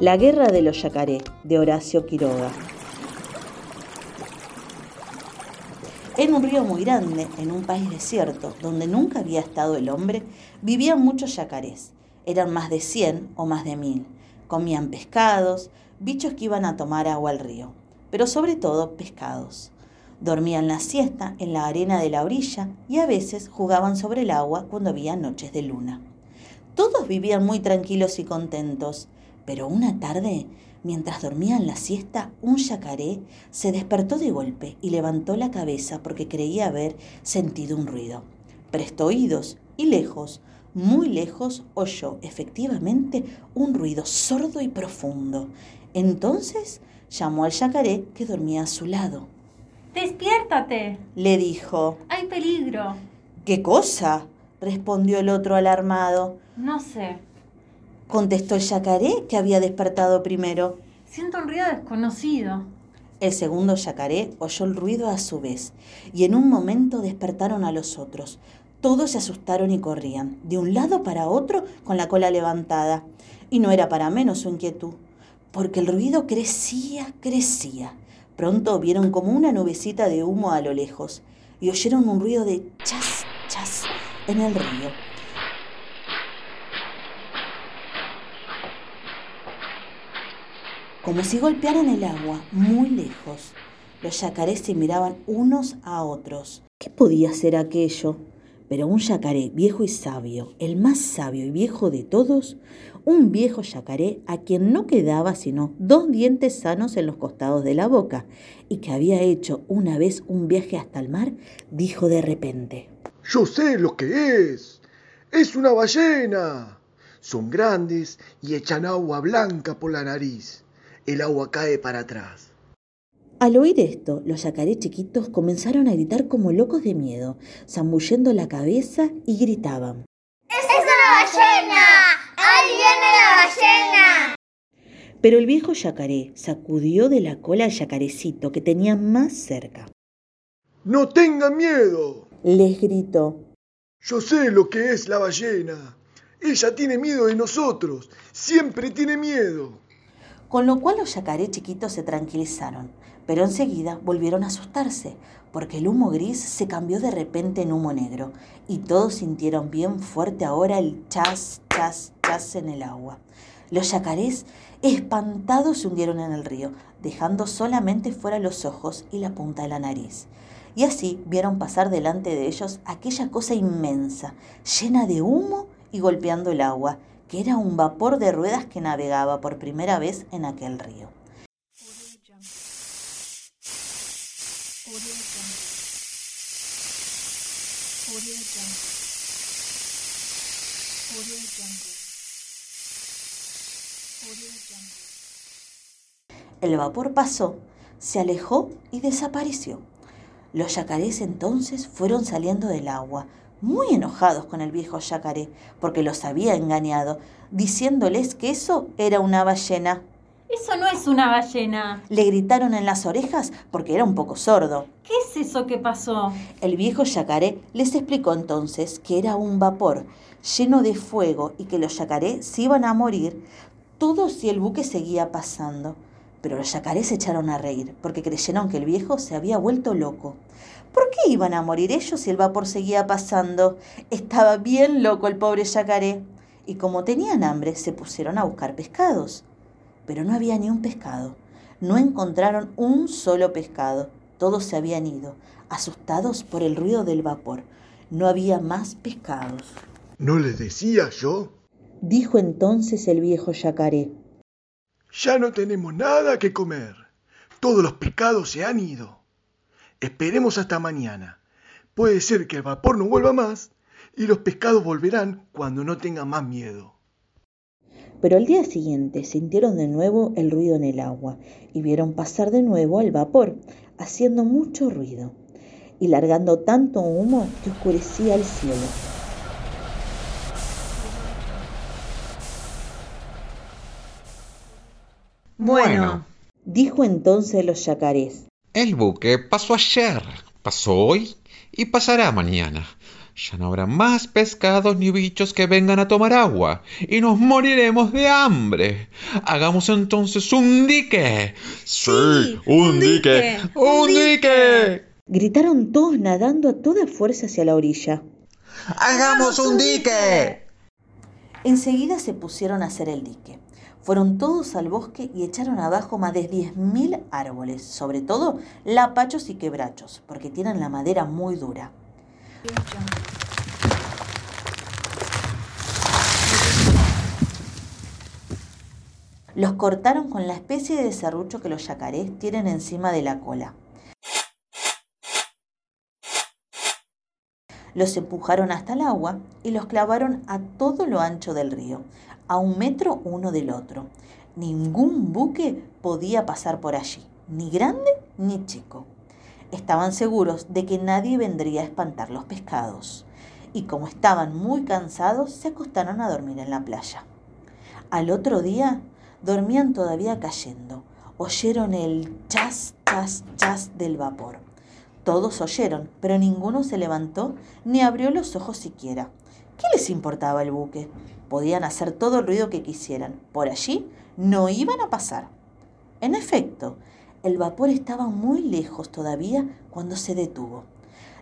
La guerra de los yacaré, de Horacio Quiroga. En un río muy grande, en un país desierto, donde nunca había estado el hombre, vivían muchos yacarés. Eran más de cien o más de mil. Comían pescados, bichos que iban a tomar agua al río, pero sobre todo pescados. Dormían la siesta en la arena de la orilla y a veces jugaban sobre el agua cuando había noches de luna. Todos vivían muy tranquilos y contentos, pero una tarde, mientras dormían la siesta, un yacaré se despertó de golpe y levantó la cabeza porque creía haber sentido un ruido. Prestó oídos y lejos, muy lejos, oyó efectivamente un ruido sordo y profundo. Entonces llamó al yacaré que dormía a su lado. Despiértate, le dijo. Hay peligro. ¿Qué cosa? respondió el otro alarmado. No sé, contestó el yacaré que había despertado primero. Siento un ruido desconocido. El segundo yacaré oyó el ruido a su vez, y en un momento despertaron a los otros. Todos se asustaron y corrían, de un lado para otro, con la cola levantada. Y no era para menos su inquietud, porque el ruido crecía, crecía. Pronto vieron como una nubecita de humo a lo lejos, y oyeron un ruido de chas, chas en el río. Como si golpearan el agua muy lejos. Los yacarés se miraban unos a otros. ¿Qué podía ser aquello? Pero un yacaré viejo y sabio, el más sabio y viejo de todos, un viejo yacaré a quien no quedaba sino dos dientes sanos en los costados de la boca y que había hecho una vez un viaje hasta el mar, dijo de repente, Yo sé lo que es. Es una ballena. Son grandes y echan agua blanca por la nariz el agua cae para atrás. Al oír esto, los yacarés chiquitos comenzaron a gritar como locos de miedo, zambullendo la cabeza y gritaban. ¡Es una ballena! ¡Ahí viene la ballena! Pero el viejo yacaré sacudió de la cola al yacarecito que tenía más cerca. ¡No tengan miedo! les gritó. Yo sé lo que es la ballena. Ella tiene miedo de nosotros. Siempre tiene miedo con lo cual los yacaré chiquitos se tranquilizaron, pero enseguida volvieron a asustarse, porque el humo gris se cambió de repente en humo negro, y todos sintieron bien fuerte ahora el chas, chas, chas en el agua. Los yacarés, espantados, se hundieron en el río, dejando solamente fuera los ojos y la punta de la nariz. Y así vieron pasar delante de ellos aquella cosa inmensa, llena de humo y golpeando el agua, que era un vapor de ruedas que navegaba por primera vez en aquel río. El vapor pasó, se alejó y desapareció. Los yacarés entonces fueron saliendo del agua, muy enojados con el viejo yacaré, porque los había engañado, diciéndoles que eso era una ballena. Eso no es una ballena. Le gritaron en las orejas porque era un poco sordo. ¿Qué es eso que pasó? El viejo yacaré les explicó entonces que era un vapor lleno de fuego y que los yacaré se iban a morir todos si el buque seguía pasando. Pero los yacarés se echaron a reír porque creyeron que el viejo se había vuelto loco. ¿Por qué iban a morir ellos si el vapor seguía pasando? Estaba bien loco el pobre yacaré. Y como tenían hambre, se pusieron a buscar pescados. Pero no había ni un pescado. No encontraron un solo pescado. Todos se habían ido, asustados por el ruido del vapor. No había más pescados. ¿No les decía yo? Dijo entonces el viejo yacaré. Ya no tenemos nada que comer. Todos los pescados se han ido. Esperemos hasta mañana. Puede ser que el vapor no vuelva más y los pescados volverán cuando no tengan más miedo. Pero al día siguiente sintieron de nuevo el ruido en el agua y vieron pasar de nuevo al vapor, haciendo mucho ruido y largando tanto humo que oscurecía el cielo. Bueno, dijo entonces los yacarés, el buque pasó ayer, pasó hoy y pasará mañana. Ya no habrá más pescados ni bichos que vengan a tomar agua y nos moriremos de hambre. Hagamos entonces un dique. Sí, un dique. ¡Un dique! Gritaron todos nadando a toda fuerza hacia la orilla. ¡Hagamos un dique! Enseguida se pusieron a hacer el dique. Fueron todos al bosque y echaron abajo más de 10.000 árboles, sobre todo lapachos y quebrachos, porque tienen la madera muy dura. Los cortaron con la especie de serrucho que los yacarés tienen encima de la cola. Los empujaron hasta el agua y los clavaron a todo lo ancho del río, a un metro uno del otro. Ningún buque podía pasar por allí, ni grande ni chico. Estaban seguros de que nadie vendría a espantar los pescados, y como estaban muy cansados, se acostaron a dormir en la playa. Al otro día dormían todavía cayendo. Oyeron el chas, chas, chas del vapor. Todos oyeron, pero ninguno se levantó ni abrió los ojos siquiera. ¿Qué les importaba el buque? Podían hacer todo el ruido que quisieran. Por allí no iban a pasar. En efecto, el vapor estaba muy lejos todavía cuando se detuvo.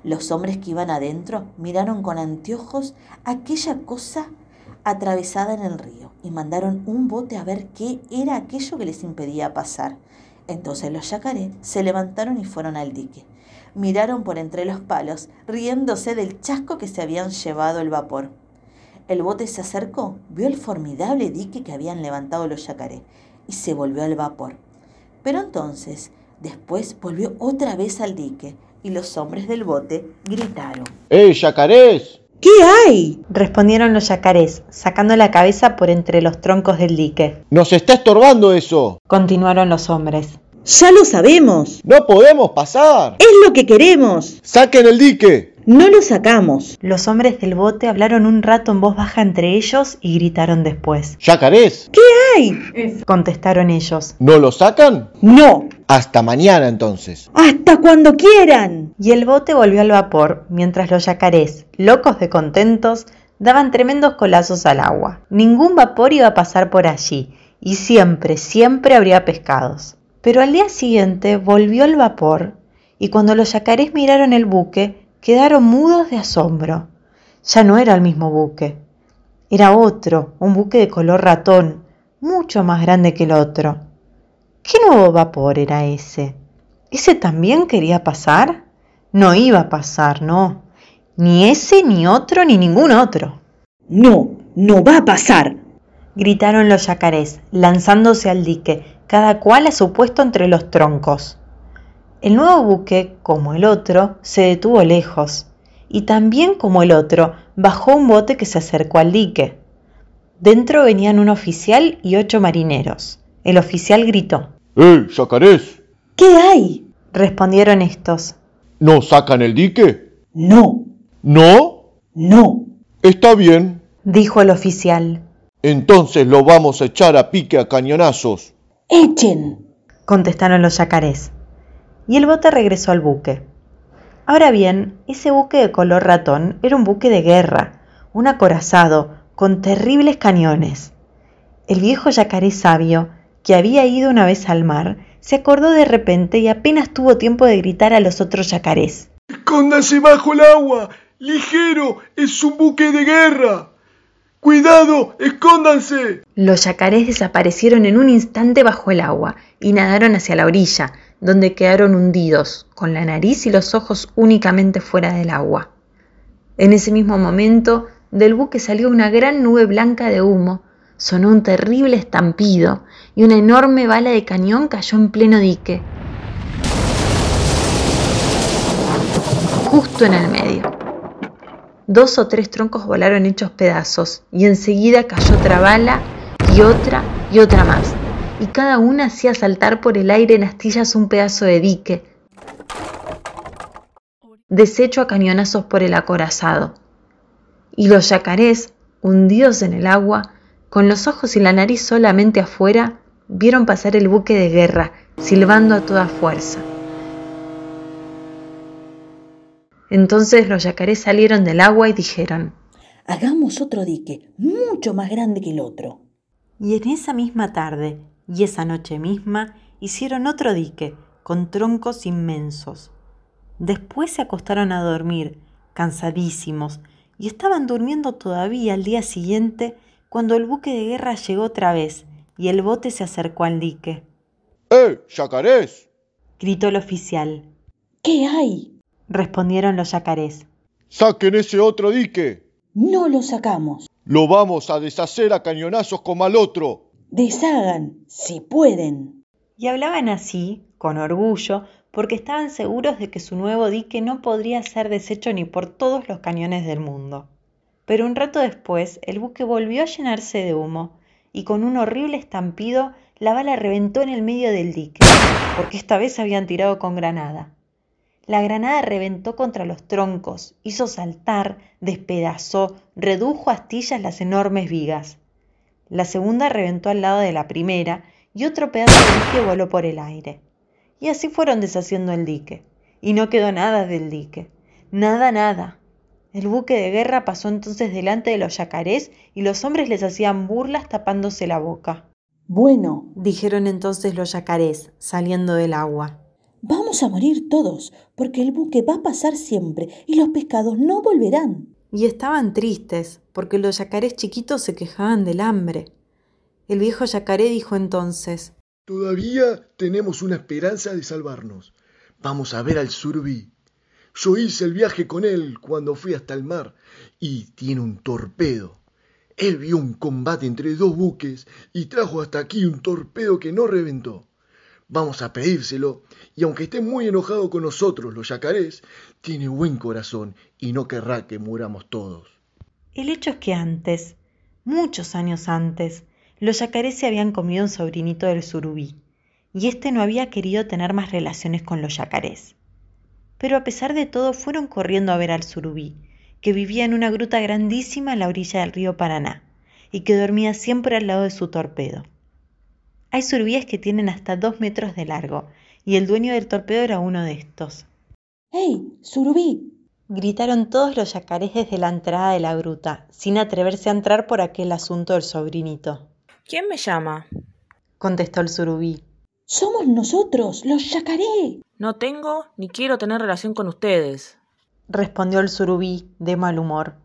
Los hombres que iban adentro miraron con anteojos aquella cosa atravesada en el río y mandaron un bote a ver qué era aquello que les impedía pasar. Entonces los yacaré se levantaron y fueron al dique. Miraron por entre los palos, riéndose del chasco que se habían llevado el vapor. El bote se acercó, vio el formidable dique que habían levantado los yacaré y se volvió al vapor. Pero entonces, después volvió otra vez al dique y los hombres del bote gritaron. ¡Eh, yacarés! ¿Qué hay? respondieron los yacarés, sacando la cabeza por entre los troncos del dique. ¡Nos está estorbando eso! Continuaron los hombres. Ya lo sabemos. ¡No podemos pasar! Es lo que queremos. ¡Saquen el dique! No lo sacamos. Los hombres del bote hablaron un rato en voz baja entre ellos y gritaron después. ¡Yacarés! ¿Qué hay? Contestaron ellos. ¿No lo sacan? No. Hasta mañana entonces. Hasta cuando quieran. Y el bote volvió al vapor, mientras los yacarés, locos de contentos, daban tremendos colazos al agua. Ningún vapor iba a pasar por allí, y siempre, siempre habría pescados. Pero al día siguiente volvió el vapor, y cuando los yacarés miraron el buque, quedaron mudos de asombro. Ya no era el mismo buque. Era otro, un buque de color ratón, mucho más grande que el otro. ¿Qué nuevo vapor era ese? ¿Ese también quería pasar? No iba a pasar, no. Ni ese, ni otro, ni ningún otro. No, no va a pasar. Gritaron los yacarés, lanzándose al dique, cada cual a su puesto entre los troncos. El nuevo buque, como el otro, se detuvo lejos, y también como el otro, bajó un bote que se acercó al dique. Dentro venían un oficial y ocho marineros. El oficial gritó. ¡Eh, yacarés! ¿Qué hay? Respondieron estos. ¿No sacan el dique? No, ¿No? no. Está bien. Dijo el oficial. Entonces lo vamos a echar a pique a cañonazos. Echen. Contestaron los yacarés. Y el bote regresó al buque. Ahora bien, ese buque de color ratón era un buque de guerra, un acorazado, con terribles cañones. El viejo yacaré sabio, que había ido una vez al mar, se acordó de repente y apenas tuvo tiempo de gritar a los otros yacarés. ¡Escóndanse bajo el agua! ¡Ligero! ¡Es un buque de guerra! ¡Cuidado! ¡Escóndanse! Los yacarés desaparecieron en un instante bajo el agua y nadaron hacia la orilla, donde quedaron hundidos, con la nariz y los ojos únicamente fuera del agua. En ese mismo momento, del buque salió una gran nube blanca de humo, sonó un terrible estampido y una enorme bala de cañón cayó en pleno dique, justo en el medio. Dos o tres troncos volaron hechos pedazos y enseguida cayó otra bala y otra y otra más, y cada una hacía saltar por el aire en astillas un pedazo de dique, deshecho a cañonazos por el acorazado. Y los yacarés, hundidos en el agua, con los ojos y la nariz solamente afuera, vieron pasar el buque de guerra, silbando a toda fuerza. Entonces los yacarés salieron del agua y dijeron, Hagamos otro dique, mucho más grande que el otro. Y en esa misma tarde y esa noche misma hicieron otro dique con troncos inmensos. Después se acostaron a dormir, cansadísimos, y estaban durmiendo todavía al día siguiente cuando el buque de guerra llegó otra vez y el bote se acercó al dique. ¡Eh, yacarés! Gritó el oficial. ¿Qué hay? Respondieron los yacarés. ¡Saquen ese otro dique! No lo sacamos. Lo vamos a deshacer a cañonazos como al otro. Deshagan, si pueden. Y hablaban así, con orgullo, porque estaban seguros de que su nuevo dique no podría ser deshecho ni por todos los cañones del mundo. Pero un rato después el buque volvió a llenarse de humo, y con un horrible estampido la bala reventó en el medio del dique, porque esta vez habían tirado con granada. La granada reventó contra los troncos, hizo saltar, despedazó, redujo a astillas las enormes vigas. La segunda reventó al lado de la primera y otro pedazo de dique voló por el aire. Y así fueron deshaciendo el dique. Y no quedó nada del dique. Nada, nada. El buque de guerra pasó entonces delante de los yacarés y los hombres les hacían burlas tapándose la boca. Bueno, Dijeron entonces los yacarés, saliendo del agua. Vamos a morir todos, porque el buque va a pasar siempre y los pescados no volverán. Y estaban tristes, porque los yacarés chiquitos se quejaban del hambre. El viejo yacaré dijo entonces, Todavía tenemos una esperanza de salvarnos. Vamos a ver al surubí. Yo hice el viaje con él cuando fui hasta el mar y tiene un torpedo. Él vio un combate entre dos buques y trajo hasta aquí un torpedo que no reventó. Vamos a pedírselo y aunque esté muy enojado con nosotros los yacarés, tiene buen corazón y no querrá que muramos todos. El hecho es que antes, muchos años antes, los yacarés se habían comido un sobrinito del surubí, y éste no había querido tener más relaciones con los yacarés. Pero a pesar de todo fueron corriendo a ver al surubí, que vivía en una gruta grandísima a la orilla del río Paraná, y que dormía siempre al lado de su torpedo. Hay surubíes que tienen hasta dos metros de largo, y el dueño del torpedo era uno de estos. ¡Hey, surubí! Gritaron todos los yacarés desde la entrada de la gruta, sin atreverse a entrar por aquel asunto del sobrinito. ¿Quién me llama? Contestó el surubí. Somos nosotros, los yacaré. No tengo ni quiero tener relación con ustedes. Respondió el surubí, de mal humor.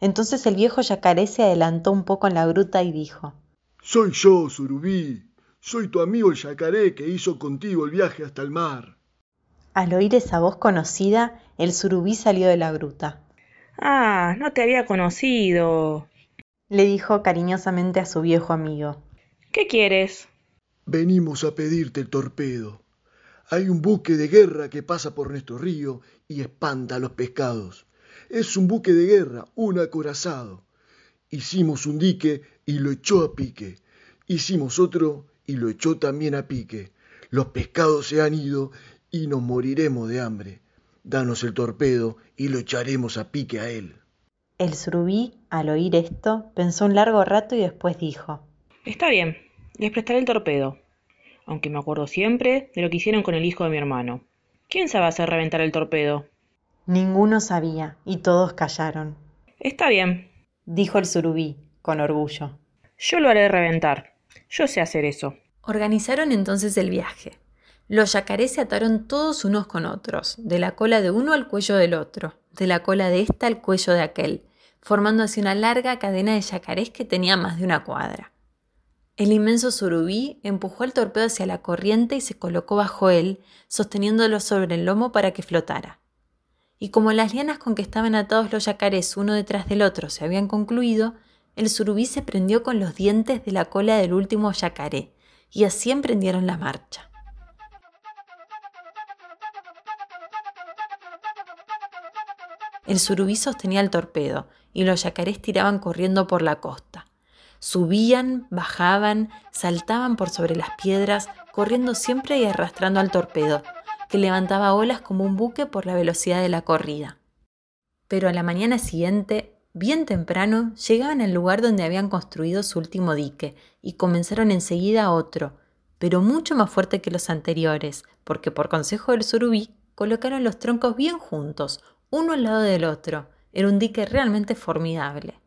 Entonces el viejo yacaré se adelantó un poco en la gruta y dijo, Soy yo, surubí. Soy tu amigo el yacaré que hizo contigo el viaje hasta el mar. Al oír esa voz conocida, el surubí salió de la gruta. Ah, no te había conocido. Le dijo cariñosamente a su viejo amigo. ¿Qué quieres? Venimos a pedirte el torpedo. Hay un buque de guerra que pasa por nuestro río y espanta a los pescados. Es un buque de guerra, un acorazado. Hicimos un dique y lo echó a pique. Hicimos otro y lo echó también a pique. Los pescados se han ido y nos moriremos de hambre. Danos el torpedo y lo echaremos a pique a él. El surubí, al oír esto, pensó un largo rato y después dijo, Está bien, les prestaré el torpedo. Aunque me acuerdo siempre de lo que hicieron con el hijo de mi hermano. ¿Quién sabe hacer reventar el torpedo? Ninguno sabía, y todos callaron. Está bien, Dijo el surubí, con orgullo. yo lo haré reventar. Yo sé hacer eso. Organizaron entonces el viaje. Los yacarés se ataron todos unos con otros, de la cola de uno al cuello del otro, de la cola de ésta al cuello de aquel, formando así una larga cadena de yacarés que tenía más de una cuadra. El inmenso surubí empujó el torpedo hacia la corriente y se colocó bajo él, sosteniéndolo sobre el lomo para que flotara. Y como las lianas con que estaban atados los yacarés uno detrás del otro se habían concluido, el surubí se prendió con los dientes de la cola del último yacaré, y así emprendieron la marcha. El surubí sostenía el torpedo y los yacarés tiraban corriendo por la costa. Subían, bajaban, saltaban por sobre las piedras, corriendo siempre y arrastrando al torpedo, que levantaba olas como un buque por la velocidad de la corrida. Pero a la mañana siguiente, bien temprano, llegaban al lugar donde habían construido su último dique y comenzaron enseguida otro, pero mucho más fuerte que los anteriores, porque por consejo del surubí colocaron los troncos bien juntos, uno al lado del otro. Era un dique realmente formidable.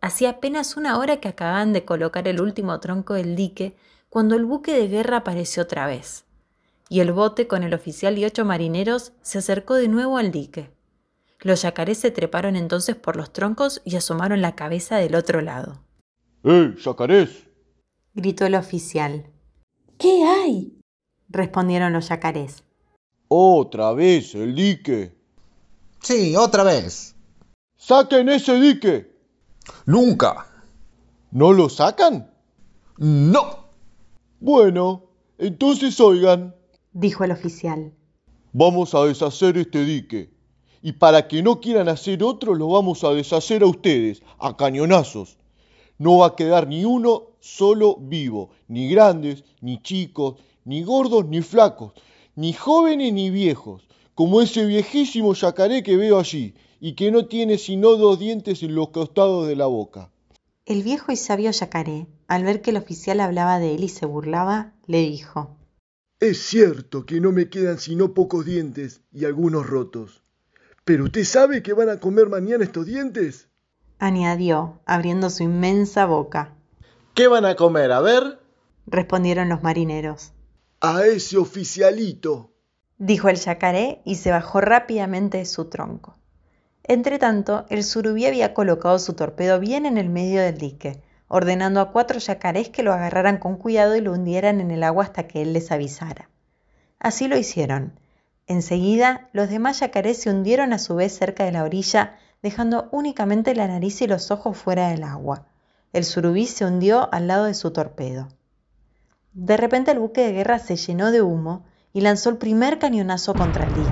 Hacía apenas una hora que acababan de colocar el último tronco del dique cuando el buque de guerra apareció otra vez, y el bote con el oficial y ocho marineros se acercó de nuevo al dique. Los yacarés se treparon entonces por los troncos y asomaron la cabeza del otro lado. ¡Eh, yacarés! gritó el oficial. ¿Qué hay? respondieron los yacarés. Otra vez el dique. Sí, otra vez. ¡Saquen ese dique! Nunca. ¿No lo sacan? No. Bueno, entonces oigan, dijo el oficial. vamos a deshacer este dique. Y para que no quieran hacer otro, lo vamos a deshacer a ustedes, a cañonazos. No va a quedar ni uno solo vivo, ni grandes, ni chicos, ni gordos, ni flacos, ni jóvenes, ni viejos, como ese viejísimo yacaré que veo allí, y que no tiene sino dos dientes en los costados de la boca. El viejo y sabio yacaré, al ver que el oficial hablaba de él y se burlaba, le dijo Es cierto que no me quedan sino pocos dientes y algunos rotos. ¿Pero usted sabe que van a comer mañana estos dientes? añadió, abriendo su inmensa boca. ¿Qué van a comer? A ver. Respondieron los marineros. A ese oficialito. Dijo el yacaré y se bajó rápidamente de su tronco. Entretanto, el surubí había colocado su torpedo bien en el medio del dique, ordenando a cuatro yacarés que lo agarraran con cuidado y lo hundieran en el agua hasta que él les avisara. Así lo hicieron. Enseguida, los demás yacarés se hundieron a su vez cerca de la orilla, dejando únicamente la nariz y los ojos fuera del agua. El surubí se hundió al lado de su torpedo. De repente el buque de guerra se llenó de humo y lanzó el primer cañonazo contra el dique.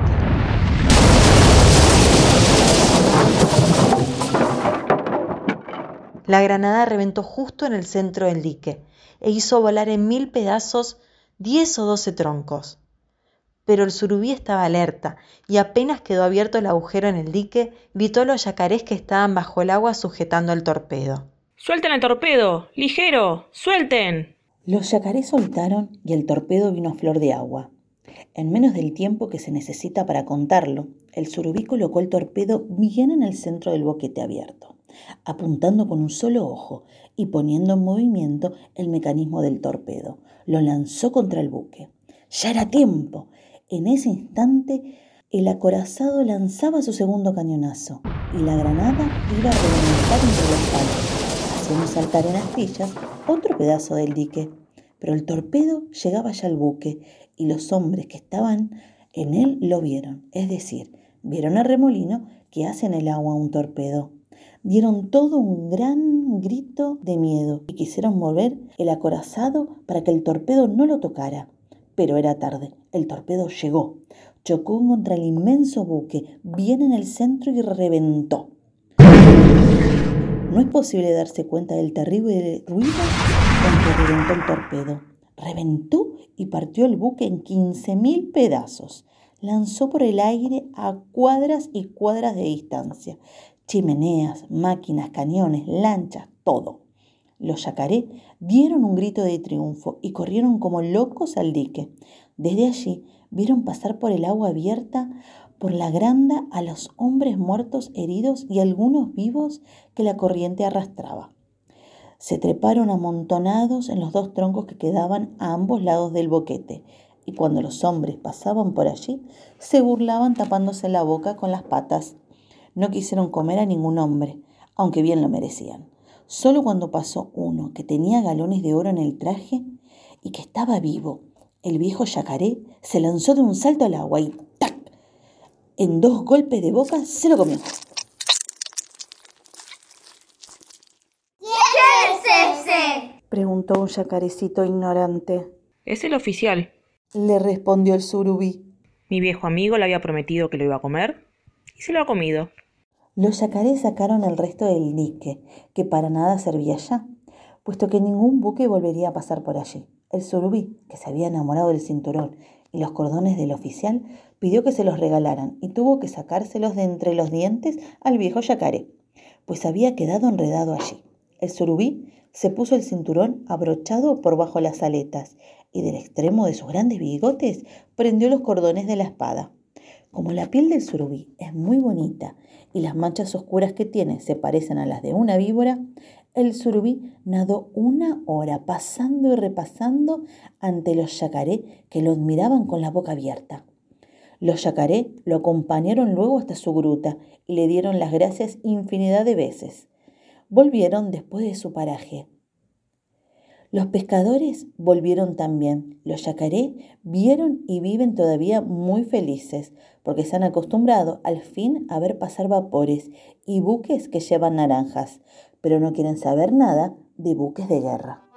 La granada reventó justo en el centro del dique e hizo volar en mil pedazos diez o doce troncos. Pero el surubí estaba alerta y apenas quedó abierto el agujero en el dique, gritó a los yacarés que estaban bajo el agua sujetando el torpedo. ¡Suelten el torpedo! ¡Ligero! ¡Suelten! Los yacarés soltaron y el torpedo vino a flor de agua. En menos del tiempo que se necesita para contarlo, el surubí colocó el torpedo bien en el centro del boquete abierto, apuntando con un solo ojo y poniendo en movimiento el mecanismo del torpedo. Lo lanzó contra el buque. Ya era tiempo. En ese instante, el acorazado lanzaba su segundo cañonazo y la granada iba a reventar entre los palos, haciendo saltar en astillas otro pedazo del dique. Pero el torpedo llegaba ya al buque y los hombres que estaban en él lo vieron, es decir, vieron el remolino que hace en el agua un torpedo. Dieron todo un gran grito de miedo y quisieron mover el acorazado para que el torpedo no lo tocara. Pero era tarde, el torpedo llegó, chocó contra el inmenso buque, bien en el centro y reventó. No es posible darse cuenta del terrible ruido con que reventó el torpedo. Reventó y partió el buque en quince mil pedazos. Lanzó por el aire a cuadras y cuadras de distancia. Chimeneas, máquinas, cañones, lanchas, todo. Los yacaré dieron un grito de triunfo y corrieron como locos al dique. Desde allí vieron pasar por el agua abierta por la granda a los hombres muertos, heridos y algunos vivos que la corriente arrastraba. Se treparon amontonados en los dos troncos que quedaban a ambos lados del boquete, y cuando los hombres pasaban por allí, se burlaban tapándose la boca con las patas. No quisieron comer a ningún hombre, aunque bien lo merecían. Solo cuando pasó uno que tenía galones de oro en el traje y que estaba vivo, el viejo yacaré se lanzó de un salto al agua y ¡tac! En dos golpes de boca se lo comió. ¿Quién es ese? Preguntó un yacarecito ignorante. Es el oficial. Le respondió el surubí. Mi viejo amigo le había prometido que lo iba a comer y se lo ha comido. Los yacarés sacaron el resto del dique, que para nada servía ya, puesto que ningún buque volvería a pasar por allí. El surubí, que se había enamorado del cinturón y los cordones del oficial, pidió que se los regalaran y tuvo que sacárselos de entre los dientes al viejo yacaré, pues había quedado enredado allí. El surubí se puso el cinturón abrochado por bajo las aletas y del extremo de sus grandes bigotes prendió los cordones de la espada. Como la piel del surubí es muy bonita y las manchas oscuras que tiene se parecen a las de una víbora, el surubí nadó una hora pasando y repasando ante los yacaré que lo admiraban con la boca abierta. Los yacaré lo acompañaron luego hasta su gruta y le dieron las gracias infinidad de veces. Volvieron después de su paraje. Los pescadores volvieron también. Los yacaré vieron y viven todavía muy felices porque se han acostumbrado al fin a ver pasar vapores y buques que llevan naranjas, pero no quieren saber nada de buques de guerra.